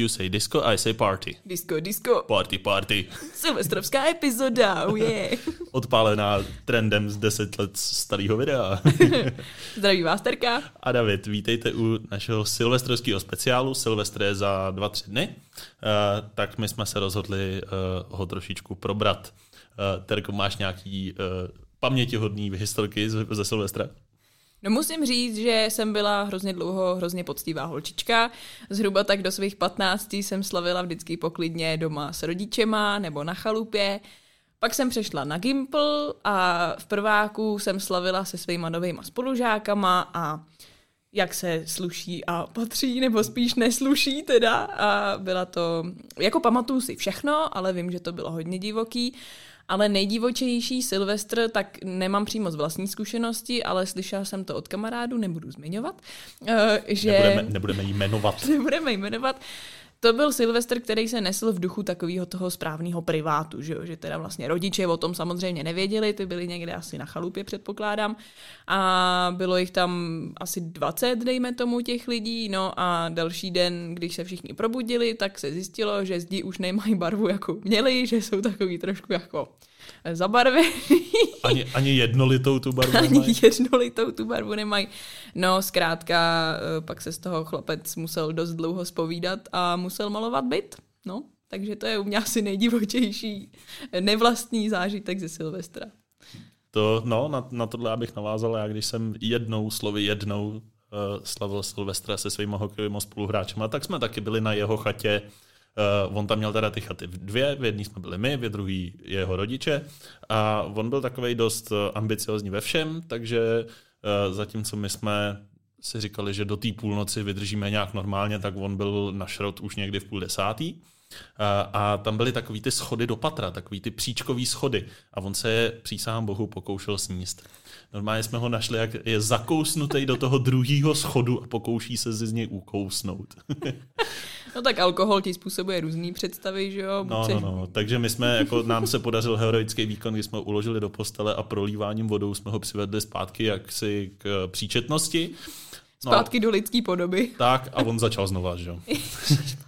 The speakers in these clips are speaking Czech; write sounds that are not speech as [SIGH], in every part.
You say disco, I say party. Disco, disco. Party, party. Silvestrovská epizoda, oh yeah. [LAUGHS] Odpálená trendem z 10 let starého videa. [LAUGHS] Zdraví vás, Terka. A David, vítejte u našeho silvestrovského speciálu. Silvestr je za dva, tři dny. Uh, tak my jsme se rozhodli uh, ho trošičku probrat. Uh, Terko, máš nějaký uh, pamětihodný historky ze Silvestra? No musím říct, že jsem byla hrozně dlouho hrozně poctivá holčička. Zhruba tak do svých 15 jsem slavila vždycky poklidně doma s rodičema nebo na chalupě. Pak jsem přešla na Gimple a v prváku jsem slavila se svýma novýma spolužákama a jak se sluší a patří, nebo spíš nesluší teda. A byla to, jako pamatuju si všechno, ale vím, že to bylo hodně divoký. Ale nejdivočejší Silvestr, tak nemám přímo z vlastní zkušenosti, ale slyšela jsem to od kamarádu, nebudu zmiňovat. Eh, že... Nebudeme, nebudeme jmenovat. [LAUGHS] nebudeme jmenovat to byl Silvestr, který se nesl v duchu takového toho správného privátu, že, jo? že teda vlastně rodiče o tom samozřejmě nevěděli, ty byli někde asi na chalupě, předpokládám. A bylo jich tam asi 20, dejme tomu, těch lidí. No a další den, když se všichni probudili, tak se zjistilo, že zdi už nemají barvu, jako měli, že jsou takový trošku jako zabarvený. [LAUGHS] Ani, ani jednolitou tu barvu nemají. Ani jednolitou tu barvu nemají. No, zkrátka, eh, pak se z toho chlapec musel dost dlouho spovídat a musel malovat byt. No, takže to je u mě asi nejdivočejší nevlastní zážitek ze Silvestra. To, no, na, na tohle abych navázal, já když jsem jednou, slovy jednou, uh, slavil Silvestra se svými hokejovými spoluhráčemi, tak jsme taky byli na jeho chatě Uh, on tam měl teda ty chaty dvě, v jedné jsme byli my, v druhý jeho rodiče a on byl takový dost eh, ambiciozní ve všem, takže uh, zatímco my jsme si říkali, že do té půlnoci vydržíme nějak normálně, tak on byl na šrot už někdy v půl desátý. A, a tam byly takový ty schody do patra, takový ty příčkový schody. A on se je, přísahám bohu, pokoušel sníst. Normálně jsme ho našli, jak je zakousnutý do toho druhého schodu a pokouší se z něj ukousnout. [LAUGHS] no tak alkohol ti způsobuje různý představy, že jo? No, no, no. Takže my jsme, jako nám se podařil heroický výkon, kdy jsme ho uložili do postele a prolíváním vodou jsme ho přivedli zpátky jaksi k příčetnosti. No, zpátky do lidské podoby. Tak a on začal znova, že jo? [LAUGHS]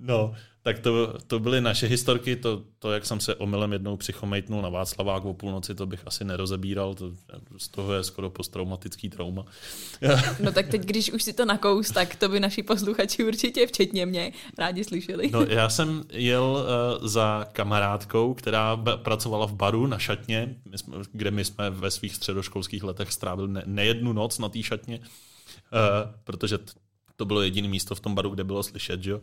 no, tak to, to byly naše historky, to, to, jak jsem se omylem jednou přichomejtnul na Václavák o půlnoci, to bych asi nerozebíral, to, z toho je skoro posttraumatický trauma. [LAUGHS] No tak teď, když už si to nakous, tak to by naši posluchači určitě, včetně mě, rádi slyšeli. No já jsem jel uh, za kamarádkou, která b- pracovala v baru na šatně, my jsme, kde my jsme ve svých středoškolských letech strávili ne, nejednu noc na té šatně, uh, protože to bylo jediné místo v tom baru, kde bylo slyšet, že jo.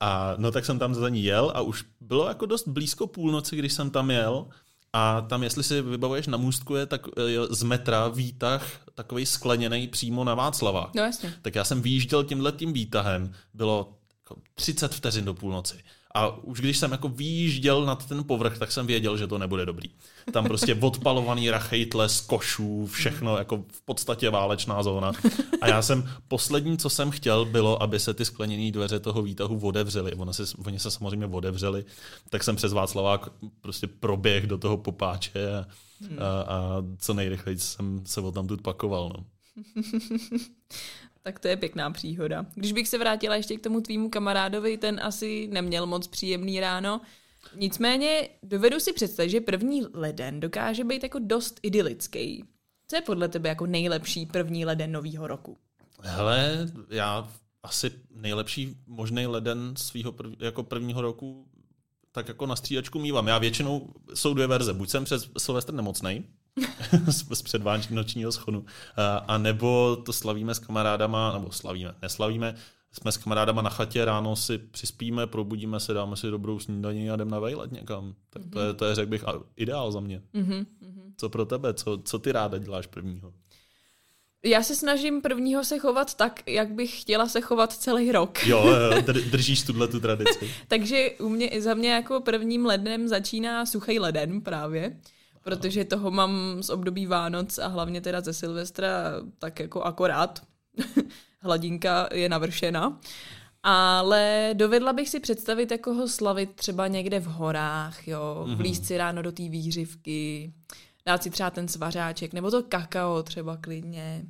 A no tak jsem tam za ní jel a už bylo jako dost blízko půlnoci, když jsem tam jel a tam, jestli si vybavuješ na můstku, je tak je z metra výtah takový skleněný přímo na Václava. No jasně. Tak já jsem vyjížděl tímhle tím výtahem, bylo 30 jako vteřin do půlnoci. A už když jsem jako výjížděl nad ten povrch, tak jsem věděl, že to nebude dobrý. Tam prostě [LAUGHS] odpalovaný rachejtle z košů, všechno jako v podstatě válečná zóna. A já jsem, poslední, co jsem chtěl, bylo, aby se ty skleněné dveře toho výtahu odevřely. Oni se, oni se samozřejmě odevřely, tak jsem přes Václavák prostě proběh do toho popáče a, a, a co nejrychleji jsem se o tam pakoval. No. [LAUGHS] Tak to je pěkná příhoda. Když bych se vrátila ještě k tomu tvýmu kamarádovi, ten asi neměl moc příjemný ráno. Nicméně dovedu si představit, že první leden dokáže být jako dost idylický. Co je podle tebe jako nejlepší první leden nového roku? Hele, já asi nejlepší možný leden svého prv, jako prvního roku tak jako na střídačku mývám. Já většinou jsou dvě verze. Buď jsem přes Silvestr nemocnej, [LAUGHS] z předvánočního schonu. A nebo to slavíme s kamarádama, nebo slavíme, neslavíme, jsme s kamarádama na chatě, ráno si přispíme, probudíme se, dáme si dobrou snídaní a jdeme na vejlet někam. Tak to je, to je řekl bych, ideál za mě. Mm-hmm. Co pro tebe? Co, co ty ráda děláš prvního? Já se snažím prvního se chovat tak, jak bych chtěla se chovat celý rok. [LAUGHS] jo, držíš tuhle tu tradici. [LAUGHS] Takže u mě, za mě jako prvním lednem začíná suchý leden právě protože toho mám z období Vánoc a hlavně teda ze Silvestra tak jako akorát. [LAUGHS] Hladinka je navršena. Ale dovedla bych si představit, jako ho slavit třeba někde v horách, jo, mm-hmm. vlízt si ráno do té výřivky, dát si třeba ten svařáček, nebo to kakao třeba klidně.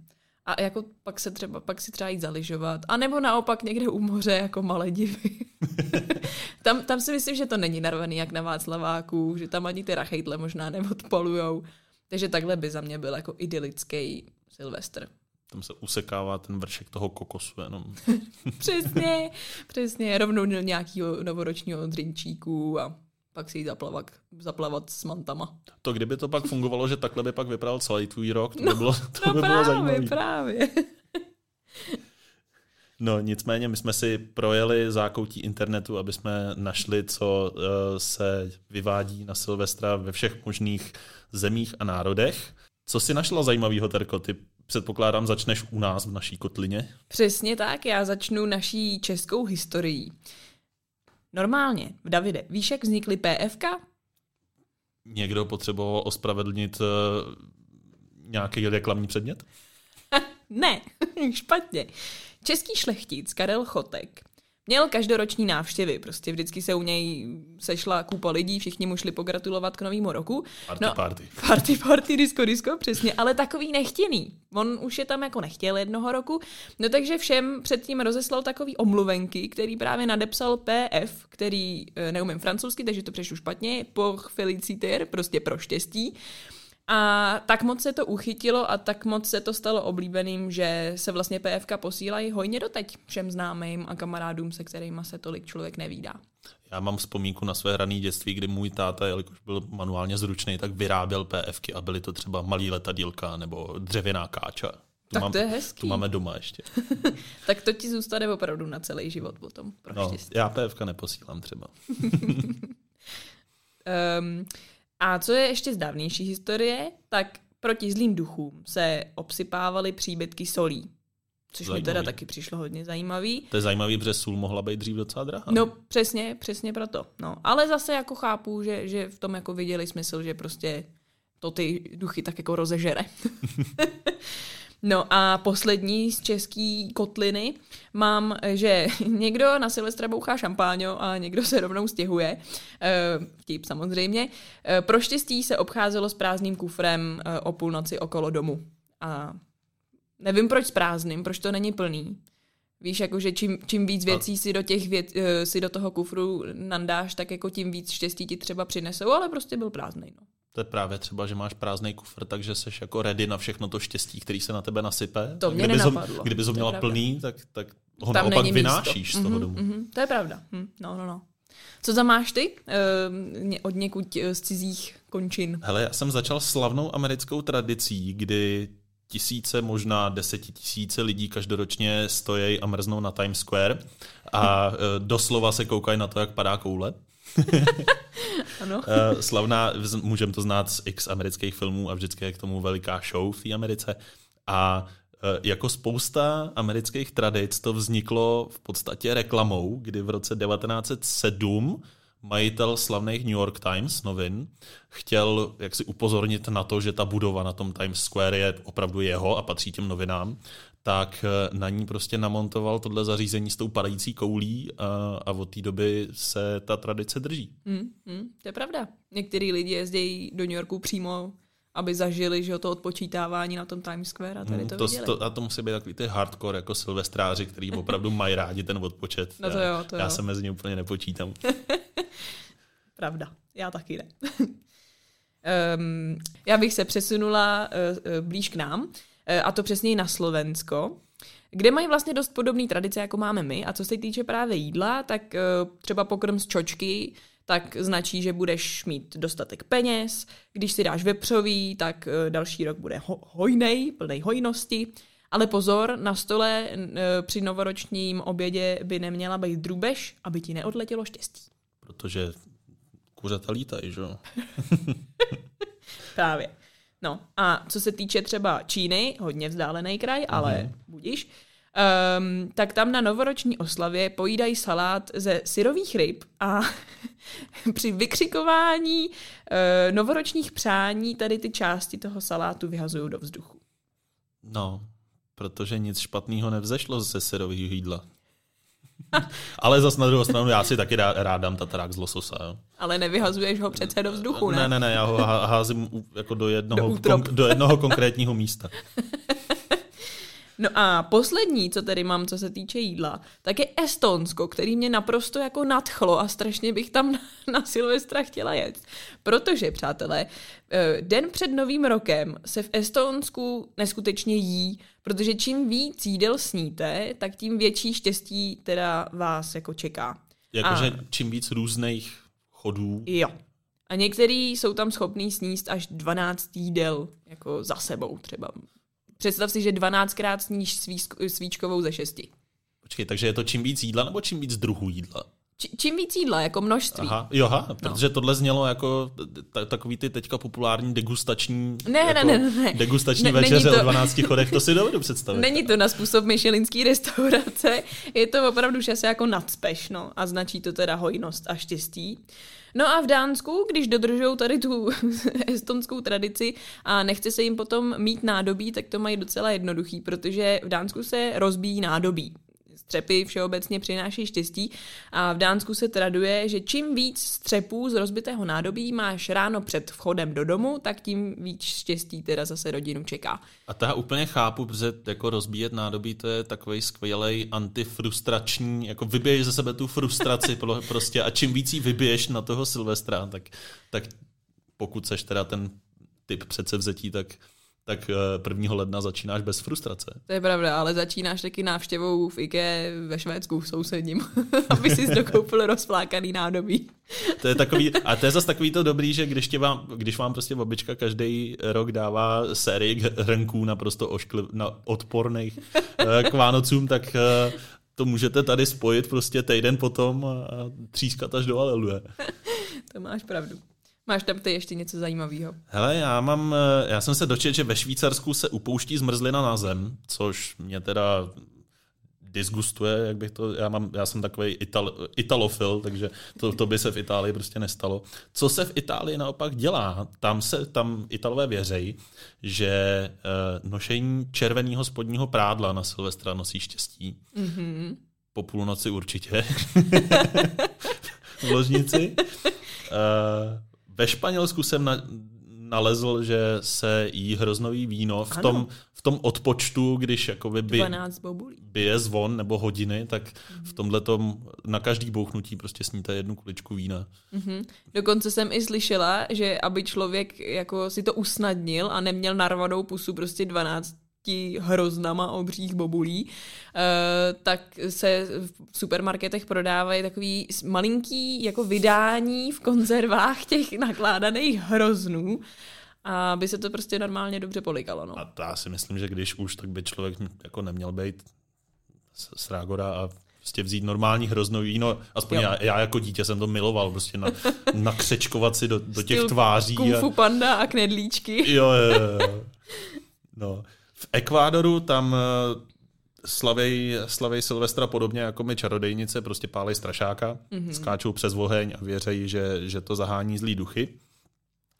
A jako pak se třeba, pak si třeba jít zaližovat. A nebo naopak někde u moře jako malé divy. [LAUGHS] tam, tam si myslím, že to není narvaný jak na Václaváku, že tam ani ty rachejtle možná neodpalujou. Takže takhle by za mě byl jako idylický Silvestr. Tam se usekává ten vršek toho kokosu jenom. [LAUGHS] přesně, přesně. Rovnou do nějakého novoročního drinčíku a pak si jít zaplavat, zaplavat s mantama. To kdyby to pak fungovalo, že takhle by pak vypadal celý tvůj rok, to by bylo, to no by právě, bylo zajímavé. právě. No nicméně my jsme si projeli zákoutí internetu, aby jsme našli, co uh, se vyvádí na Silvestra ve všech možných zemích a národech. Co si našla zajímavého, Terko? Ty předpokládám začneš u nás v naší kotlině. Přesně tak, já začnu naší českou historií. Normálně, v Davide, víš, jak vznikly PFK? Někdo potřeboval ospravedlnit uh, nějaký reklamní předmět? [LAUGHS] ne, [LAUGHS] špatně. Český šlechtic Karel Chotek Měl každoroční návštěvy, prostě vždycky se u něj sešla kůpa lidí, všichni mu šli pogratulovat k novému roku. Party, no, party. [LAUGHS] Party, party, disco, disco, přesně, ale takový nechtěný. On už je tam jako nechtěl jednoho roku, no takže všem předtím rozeslal takový omluvenky, který právě nadepsal PF, který eh, neumím francouzsky, takže to přešlu špatně, pour féliciter, prostě pro štěstí. A tak moc se to uchytilo a tak moc se to stalo oblíbeným, že se vlastně PFK posílají hojně doteď všem známým a kamarádům, se kterými se tolik člověk nevídá. Já mám vzpomínku na své hrané dětství, kdy můj táta, jelikož byl manuálně zručný, tak vyráběl PFky a byly to třeba malý letadílka nebo dřevěná káča. Tu tak mám, to je hezký. Tu máme doma ještě. [LAUGHS] tak to ti zůstane opravdu na celý život potom. Pro no, štěstí. já PFK neposílám třeba. um, [LAUGHS] a co je ještě z dávnější historie, tak proti zlým duchům se obsypávaly příbytky solí. Což zajímavý. mi teda taky přišlo hodně zajímavý. To je zajímavý, protože sůl mohla být dřív docela drahá. No přesně, přesně proto. No, ale zase jako chápu, že, že v tom jako viděli smysl, že prostě to ty duchy tak jako rozežere. [LAUGHS] [LAUGHS] No a poslední z český kotliny mám, že [LAUGHS] někdo na Silvestra bouchá šampáňo a někdo se rovnou stěhuje. Eh, vtip samozřejmě. Eh, pro štěstí se obcházelo s prázdným kufrem eh, o půlnoci okolo domu. A nevím proč s prázdným, proč to není plný. Víš, jakože čím, čím víc věcí si do, těch věc, si do toho kufru nandáš, tak jako tím víc štěstí ti třeba přinesou, ale prostě byl prázdný. No. To je právě třeba, že máš prázdný kufr, takže jsi jako ready na všechno to štěstí, který se na tebe nasype. To mě kdyby nenapadlo. Ho, kdyby ho měla plný, tak, tak ho Tam naopak vynášíš místo. z toho Mhm, domu. mhm, to je pravda. Hm, no, no, no. Co tam máš ty uh, od někud z cizích končin? Hele, já jsem začal slavnou americkou tradicí, kdy tisíce, možná desetitisíce lidí každoročně stojí a mrznou na Times Square a eh, doslova se koukají na to, jak padá koule. [LAUGHS] ano. Eh, Slavná, můžeme to znát z x amerických filmů a vždycky je k tomu veliká show v té Americe. A eh, jako spousta amerických tradic to vzniklo v podstatě reklamou, kdy v roce 1907 majitel slavných New York Times novin chtěl jak si upozornit na to, že ta budova na tom Times Square je opravdu jeho a patří těm novinám, tak eh, na ní prostě namontoval tohle zařízení s tou padající koulí a, a od té doby se ta tradice drží. Hmm, hmm, to je pravda. Některý lidi jezdí do New Yorku přímo, aby zažili že to odpočítávání na tom Times Square a tady to, to, viděli. to A to musí být takový ty hardcore jako silvestráři, který opravdu mají rádi ten odpočet. No to já, jo, to já jo. se mezi ně úplně nepočítám. [LAUGHS] Pravda, já taky ne. [LAUGHS] um, já bych se přesunula uh, uh, blíž k nám, uh, a to přesněji na Slovensko, kde mají vlastně dost podobné tradice, jako máme my. A co se týče právě jídla, tak uh, třeba pokrm z čočky, tak značí, že budeš mít dostatek peněz. Když si dáš vepřový, tak uh, další rok bude ho- hojnej, plnej hojnosti. Ale pozor, na stole uh, při novoročním obědě by neměla být drůbež, aby ti neodletělo štěstí. Protože kuřata lítají, že jo? [LAUGHS] Právě. No a co se týče třeba Číny, hodně vzdálený kraj, ale mm-hmm. budíš, um, tak tam na novoroční oslavě pojídají salát ze syrových ryb a [LAUGHS] při vykřikování uh, novoročních přání tady ty části toho salátu vyhazují do vzduchu. No, protože nic špatného nevzešlo ze syrového jídla. [LAUGHS] Ale zas na druhou stranu já si taky rád, dám tatarák z lososa. Jo. Ale nevyhazuješ ho přece do vzduchu, ne? Ne, ne, ne, já ho há- házím jako do jednoho, Do útrop. kon, do jednoho konkrétního místa. [LAUGHS] No a poslední, co tady mám, co se týče jídla, tak je Estonsko, který mě naprosto jako nadchlo a strašně bych tam na, [LAUGHS] na Silvestra chtěla jet. Protože, přátelé, eh, den před novým rokem se v Estonsku neskutečně jí, protože čím víc jídel sníte, tak tím větší štěstí teda vás jako čeká. Jakože čím víc různých chodů. Jo. A některý jsou tam schopný sníst až 12 jídel jako za sebou třeba. Představ si, že 12krát sníš svíčkovou ze šesti. Počkej, takže je to čím víc jídla nebo čím víc druhů jídla? Či, čím víc jídla, jako množství. Aha, jo, aha, no. protože tohle znělo jako takový ty teďka populární degustační ne, jako ne, ne, ne. degustační ne, večeře to, o 12 chodech, to si dovedu představit. Není to na způsob myšelinský restaurace, je to opravdu, že se jako nadspeš, no, a značí to teda hojnost a štěstí. No a v Dánsku, když dodržou tady tu [LAUGHS] estonskou tradici a nechce se jim potom mít nádobí, tak to mají docela jednoduchý, protože v Dánsku se rozbíjí nádobí střepy všeobecně přináší štěstí a v Dánsku se traduje, že čím víc střepů z rozbitého nádobí máš ráno před vchodem do domu, tak tím víc štěstí teda zase rodinu čeká. A já úplně chápu, protože jako rozbíjet nádobí to je takový skvělý antifrustrační, jako vybiješ ze sebe tu frustraci [LAUGHS] prostě a čím víc ji vybiješ na toho Silvestra, tak, tak pokud seš teda ten typ předsevzetí, tak tak 1. Eh, ledna začínáš bez frustrace. To je pravda, ale začínáš taky návštěvou v IKE ve Švédsku v sousedním, [LAUGHS] aby si dokoupil rozflákaný nádobí. to je takový, a to je zase takový to dobrý, že když, tě vám, když vám prostě babička každý rok dává sérii hrnků naprosto oškli, na odporných eh, k Vánocům, tak eh, to můžete tady spojit prostě týden potom a třískat až do Aleluje. to máš pravdu. Máš tam ty ještě něco zajímavého? Hele, já mám, eh, já jsem se dočet, že ve Švýcarsku se upouští zmrzlina na zem, což mě teda disgustuje, jak bych to, já, mám, já jsem takový ital, italofil, takže to, to by se v Itálii prostě nestalo. Co se v Itálii naopak dělá? Tam se, tam Italové věřejí, že uh, nošení červeného spodního prádla na Silvestra nosí štěstí. Mm-hmm. Po půlnoci určitě. [LAUGHS] v ložnici. Uh, [LAUGHS] ve Španělsku jsem na, nalezl, že se jí hroznový víno v tom, v tom odpočtu, když jakoby by, bije zvon nebo hodiny, tak mm-hmm. v tomhle tom na každý bouchnutí prostě sníte jednu kuličku vína. Mm-hmm. Dokonce jsem i slyšela, že aby člověk jako si to usnadnil a neměl narvanou pusu prostě 12 hroznama obřích bobulí, eh, tak se v supermarketech prodávají takový malinký jako vydání v konzervách těch nakládaných hroznů, aby se to prostě normálně dobře polikalo. No. A to já si myslím, že když už, tak by člověk jako neměl být z Rágora a prostě vzít normální hroznou víno, aspoň já, já, jako dítě jsem to miloval, prostě na, [LAUGHS] nakřečkovat si do, do těch tváří. Kung fu a... panda a knedlíčky. Jo, jo, jo. No. V Ekvádoru tam eh, slavej, slavej Silvestra podobně jako my čarodejnice, prostě pálej strašáka, mm-hmm. skáčou přes oheň a věřejí, že, že to zahání zlý duchy.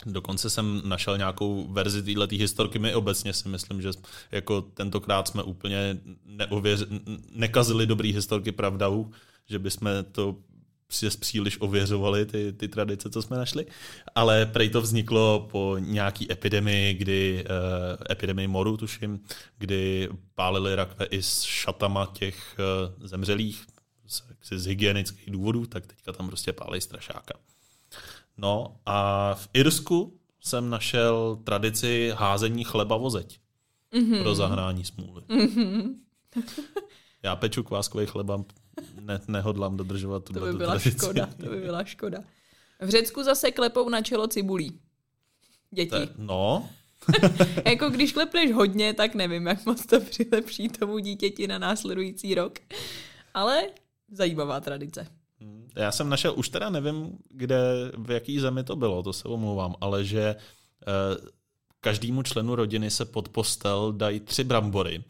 Dokonce jsem našel nějakou verzi této historky. My obecně si myslím, že jako tentokrát jsme úplně neověř, nekazili dobrý historky pravdou, že bychom to příliš ověřovali ty, ty tradice, co jsme našli, ale prej to vzniklo po nějaký epidemii, kdy, uh, epidemii moru, tuším, kdy pálili rakve i s šatama těch uh, zemřelých z, z hygienických důvodů, tak teďka tam prostě pálí strašáka. No a v Irsku jsem našel tradici házení chleba vozeť mm-hmm. pro zahrání smůly. Mm-hmm. [LAUGHS] Já peču kváskový chleba ne, nehodlám dodržovat tu To by byla tradici. škoda, to by byla škoda. V Řecku zase klepou na čelo cibulí. Děti. Te, no. [LAUGHS] jako když klepneš hodně, tak nevím, jak moc to přilepší tomu dítěti na následující rok. Ale zajímavá tradice. Hmm, já jsem našel, už teda nevím, kde, v jaký zemi to bylo, to se omlouvám, ale že eh, každému členu rodiny se pod postel dají tři brambory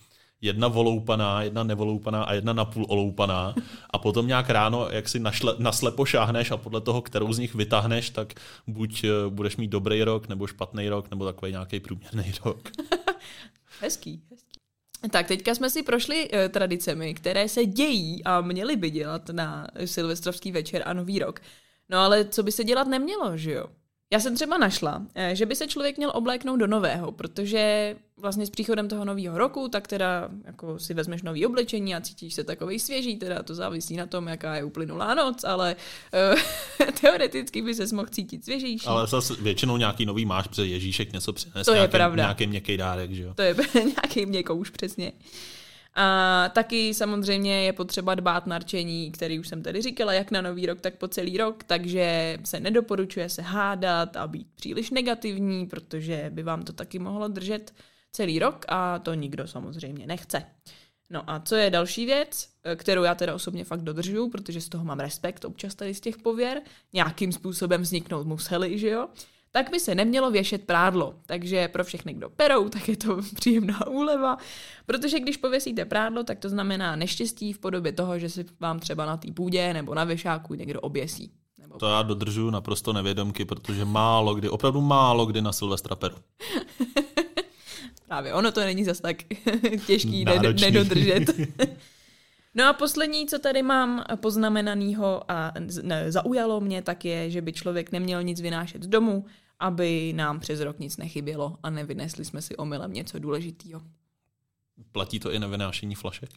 jedna voloupaná, jedna nevoloupaná a jedna napůl oloupaná a potom nějak ráno, jak si našle, naslepo šáhneš a podle toho, kterou z nich vytáhneš, tak buď eh, budeš mít dobrý rok, nebo špatný rok, nebo takový nějaký průměrný rok. [LAUGHS] hezký, hezký. Tak teďka jsme si prošli uh, tradicemi, které se dějí a měly by dělat na silvestrovský večer a nový rok. No ale co by se dělat nemělo, že jo? Já jsem třeba našla, eh, že by se člověk měl obléknout do nového, protože vlastně s příchodem toho nového roku, tak teda jako si vezmeš nový oblečení a cítíš se takový svěží, teda to závisí na tom, jaká je uplynulá noc, ale uh, [LAUGHS] teoreticky by se mohl cítit svěžejší. Ale zase většinou nějaký nový máš, protože Ježíšek něco přines, To je nějaký, pravda. nějaký měkký dárek, že jo. To je [LAUGHS] nějaký měkouš, přesně. A taky samozřejmě je potřeba dbát na rčení, který už jsem tady říkala, jak na nový rok, tak po celý rok, takže se nedoporučuje se hádat a být příliš negativní, protože by vám to taky mohlo držet celý rok a to nikdo samozřejmě nechce. No a co je další věc, kterou já teda osobně fakt dodržuju, protože z toho mám respekt občas tady z těch pověr, nějakým způsobem vzniknout museli, že jo, tak by se nemělo věšet prádlo. Takže pro všechny, kdo perou, tak je to [LAUGHS] příjemná úleva, protože když pověsíte prádlo, tak to znamená neštěstí v podobě toho, že si vám třeba na té půdě nebo na věšáku někdo oběsí. Nebo... To já dodržuju naprosto nevědomky, protože málo kdy, opravdu málo kdy na Silvestra peru. [LAUGHS] Právě, ono to není zas tak [LAUGHS] těžký Náročný. nedodržet. No a poslední, co tady mám poznamenanýho a ne, zaujalo mě, tak je, že by člověk neměl nic vynášet z domu, aby nám přes rok nic nechybělo a nevynesli jsme si omylem něco důležitého. Platí to i na vynášení flašek.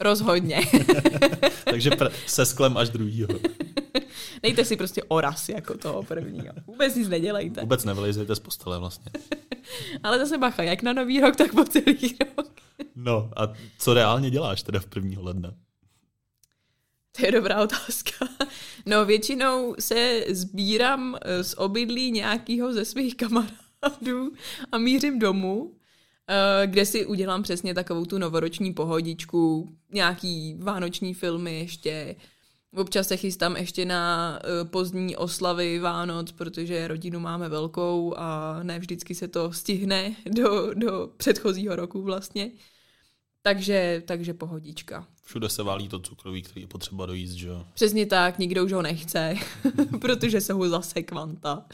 Rozhodně. [LAUGHS] Takže se sklem až druhýho. [LAUGHS] Dejte si prostě oras jako toho prvního. Vůbec nic nedělejte. Vůbec nevylejzejte z postele vlastně. [LAUGHS] Ale zase bacha, jak na nový rok, tak po celý rok. No a co reálně děláš teda v prvního ledna? To je dobrá otázka. [LAUGHS] No většinou se sbírám eh, z obydlí nějakého ze svých kamarádů a mířím domů, eh, kde si udělám přesně takovou tu novoroční pohodičku, nějaký vánoční filmy ještě. Občas se chystám ještě na eh, pozdní oslavy Vánoc, protože rodinu máme velkou a ne vždycky se to stihne [LAUGHS] do, do předchozího roku vlastně. Takže, takže pohodička. Všude se válí to cukroví, který je potřeba dojíst, že jo? Přesně tak, nikdo už ho nechce, [LAUGHS] protože se ho zase kvanta.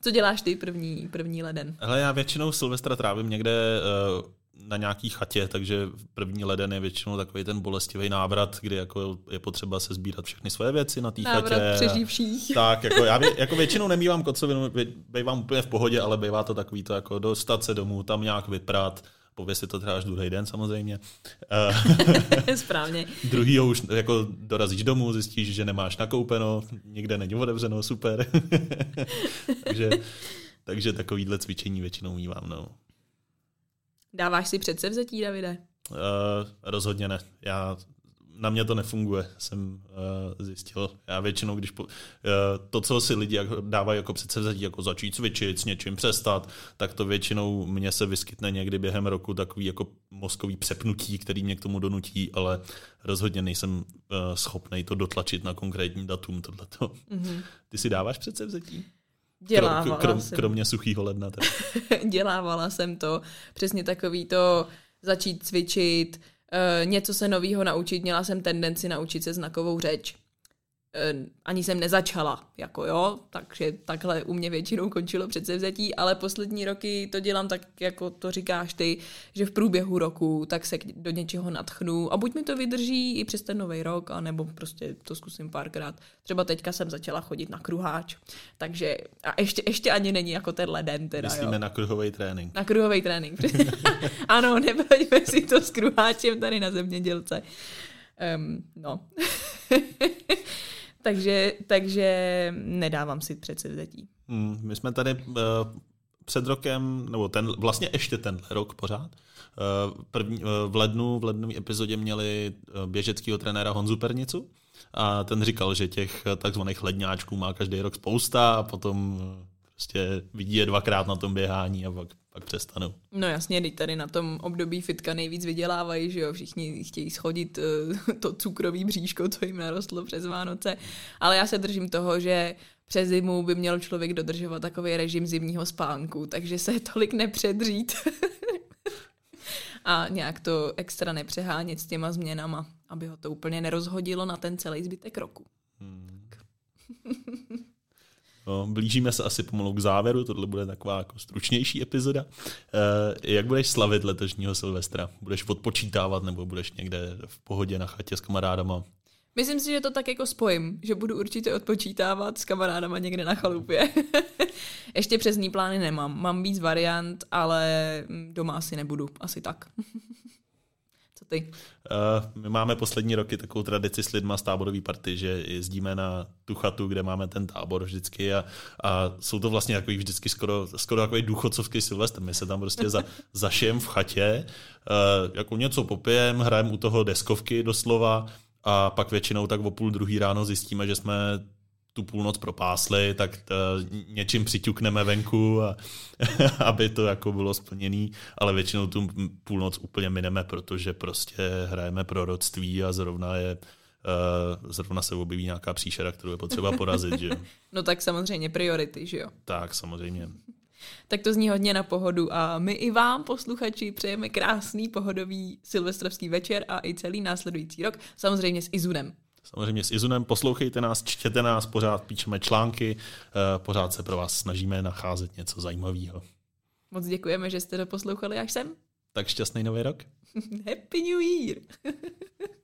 Co děláš ty první, první leden? Hele, já většinou Silvestra trávím někde uh, na nějaký chatě, takže první leden je většinou takový ten bolestivý návrat, kdy jako je potřeba se sbírat všechny svoje věci na té chatě. přeživších. Tak, jako já vě, [LAUGHS] jako většinou nemývám kocovinu, bývám úplně v pohodě, ale bývá to takový to jako dostat se domů, tam nějak vyprat, pověsit to třeba až druhý den samozřejmě. [LAUGHS] Správně. [LAUGHS] druhýho už jako dorazíš domů, zjistíš, že nemáš nakoupeno, nikde není otevřeno, super. [LAUGHS] takže, takže takovýhle cvičení většinou mývám, no. Dáváš si předsevzetí, Davide? Uh, rozhodně ne. Já, na mě to nefunguje, jsem uh, zjistil. Já většinou, když po, uh, to, co si lidi jako dávají jako předsevzetí, jako začít cvičit, s něčím přestat, tak to většinou mně se vyskytne někdy během roku takový jako mozkový přepnutí, který mě k tomu donutí, ale rozhodně nejsem uh, schopný to dotlačit na konkrétní datum tohleto. Mm-hmm. Ty si dáváš předsevzetí? Dělávala krom, jsem. kromě suchýho ledna. [LAUGHS] Dělávala jsem to. Přesně takový to začít cvičit, něco se novýho naučit. Měla jsem tendenci naučit se znakovou řeč. Uh, ani jsem nezačala, jako jo, takže takhle u mě většinou končilo předsevzetí, ale poslední roky to dělám tak, jako to říkáš ty, že v průběhu roku tak se do něčeho natchnu a buď mi to vydrží i přes ten nový rok, anebo prostě to zkusím párkrát. Třeba teďka jsem začala chodit na kruháč, takže a ještě, ještě ani není jako ten leden teda, jo. Myslíme na kruhový trénink. Na kruhový trénink. [LAUGHS] ano, nebraňme si to s kruháčem tady na zemědělce. Um, no. [LAUGHS] takže, takže nedávám si předsevzetí. Hmm, my jsme tady uh, před rokem, nebo ten, vlastně ještě tenhle rok pořád, uh, první, uh, v lednu, v lednové epizodě měli běžeckého trenéra Honzu Pernicu a ten říkal, že těch takzvaných ledňáčků má každý rok spousta a potom prostě vidí je dvakrát na tom běhání a pak, pak přestanou. No jasně, teď tady na tom období fitka nejvíc vydělávají, že jo, všichni chtějí schodit eh, [LAUGHS] to cukrový bříško, co jim narostlo přes Vánoce, ale já se držím toho, že přes zimu by měl člověk dodržovat takový režim zimního spánku, takže se tolik nepředřít [LAUGHS] a nějak to extra nepřehánět s těma změnama, aby ho to úplně nerozhodilo na ten celý zbytek roku. [LAUGHS] No, blížíme se asi pomalu k závěru, tohle bude taková jako stručnější epizoda. Uh, jak budeš slavit letošního Silvestra? Budeš odpočítávat nebo budeš někde v pohodě na chatě s kamarádama? Myslím si, že to tak jako spojím, že budu určitě odpočítávat s kamarádama někde na chalupě. [LAUGHS] Ještě přesný plány nemám. Mám víc variant, ale doma asi nebudu. Asi tak. [LAUGHS] Co ty? Uh, my máme poslední roky takovou tradici s lidma z táborový party, že jezdíme na tu chatu, kde máme ten tábor vždycky a, a jsou to vlastně takový vždycky skoro, skoro takový důchodcovský silvestr. My se tam prostě za, [LAUGHS] zašijem v chatě, uh, jako něco popijem, hrajeme u toho deskovky doslova a pak většinou tak o půl druhý ráno zjistíme, že jsme tu půlnoc propásli, tak t, něčím přiťukneme venku, a, [LAUGHS] aby to jako bylo splněný, ale většinou tu půlnoc úplně mineme, protože prostě hrajeme proroctví a zrovna je Uh, zrovna se objeví nějaká příšera, kterou je potřeba [LAUGHS] porazit, že? No tak samozřejmě priority, že jo? Tak, samozřejmě. [LAUGHS] Tak to zní hodně na pohodu a my i vám, posluchači, přejeme krásný pohodový silvestrovský večer a i celý následující rok, samozřejmě s Izunem. Samozřejmě s Izunem, poslouchejte nás, čtěte nás, pořád píšeme články, eh, pořád se pro vás snažíme nacházet něco zajímavého. Moc děkujeme, že jste to poslouchali až sem. Tak šťastný nový rok. [LAUGHS] Happy New Year! [LAUGHS]